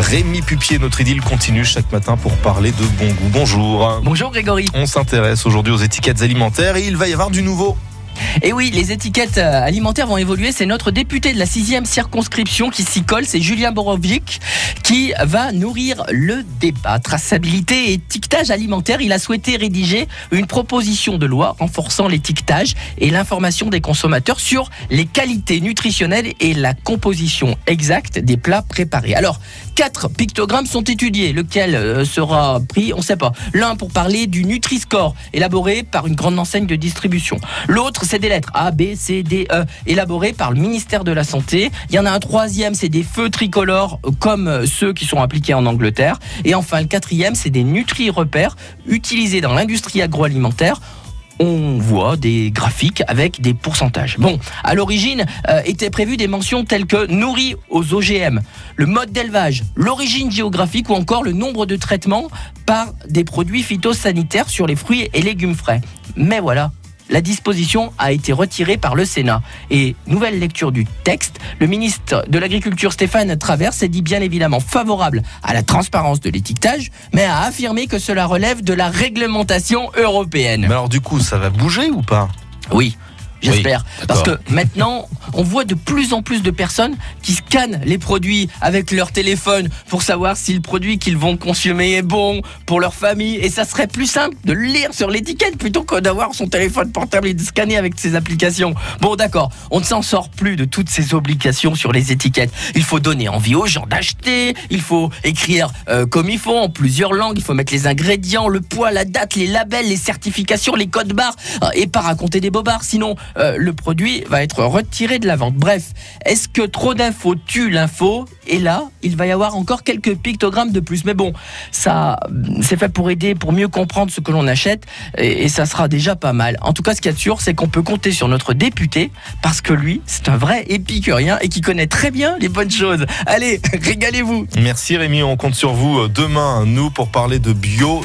Rémi Pupier, notre idylle continue chaque matin pour parler de bon goût. Bonjour. Bonjour Grégory. On s'intéresse aujourd'hui aux étiquettes alimentaires et il va y avoir du nouveau. Et oui, les étiquettes euh, alimentaires vont évoluer. C'est notre député de la sixième circonscription qui s'y colle, c'est Julien Borovic, qui va nourrir le débat. Traçabilité et étiquetage alimentaire, il a souhaité rédiger une proposition de loi renforçant l'étiquetage et l'information des consommateurs sur les qualités nutritionnelles et la composition exacte des plats préparés. Alors, quatre pictogrammes sont étudiés. Lequel euh, sera pris On ne sait pas. L'un pour parler du Nutri-Score, élaboré par une grande enseigne de distribution. L'autre, c'est des lettres A, B, C, D, E, élaborées par le ministère de la Santé. Il y en a un troisième, c'est des feux tricolores euh, comme euh, ceux qui sont appliqués en Angleterre. Et enfin, le quatrième, c'est des Nutri-Repères utilisés dans l'industrie agroalimentaire on voit des graphiques avec des pourcentages. Bon, à l'origine euh, étaient prévues des mentions telles que nourri aux OGM, le mode d'élevage, l'origine géographique ou encore le nombre de traitements par des produits phytosanitaires sur les fruits et légumes frais. Mais voilà, la disposition a été retirée par le Sénat. Et nouvelle lecture du texte, le ministre de l'Agriculture Stéphane Travers s'est dit bien évidemment favorable à la transparence de l'étiquetage, mais a affirmé que cela relève de la réglementation européenne. Mais alors du coup, ça va bouger ou pas? Oui. J'espère. Oui, Parce que maintenant, on voit de plus en plus de personnes qui scannent les produits avec leur téléphone pour savoir si le produit qu'ils vont consommer est bon pour leur famille. Et ça serait plus simple de lire sur l'étiquette plutôt que d'avoir son téléphone portable et de scanner avec ses applications. Bon, d'accord, on ne s'en sort plus de toutes ces obligations sur les étiquettes. Il faut donner envie aux gens d'acheter, il faut écrire euh, comme il faut en plusieurs langues, il faut mettre les ingrédients, le poids, la date, les labels, les certifications, les codes barres euh, et pas raconter des bobards. Sinon, euh, le produit va être retiré de la vente. Bref, est-ce que trop d'infos tue l'info? Et là, il va y avoir encore quelques pictogrammes de plus. Mais bon, ça, euh, c'est fait pour aider, pour mieux comprendre ce que l'on achète, et, et ça sera déjà pas mal. En tout cas, ce qu'il y a de sûr, c'est qu'on peut compter sur notre député, parce que lui, c'est un vrai épicurien et qui connaît très bien les bonnes choses. Allez, régalez-vous Merci Rémi, on compte sur vous euh, demain, nous, pour parler de bio.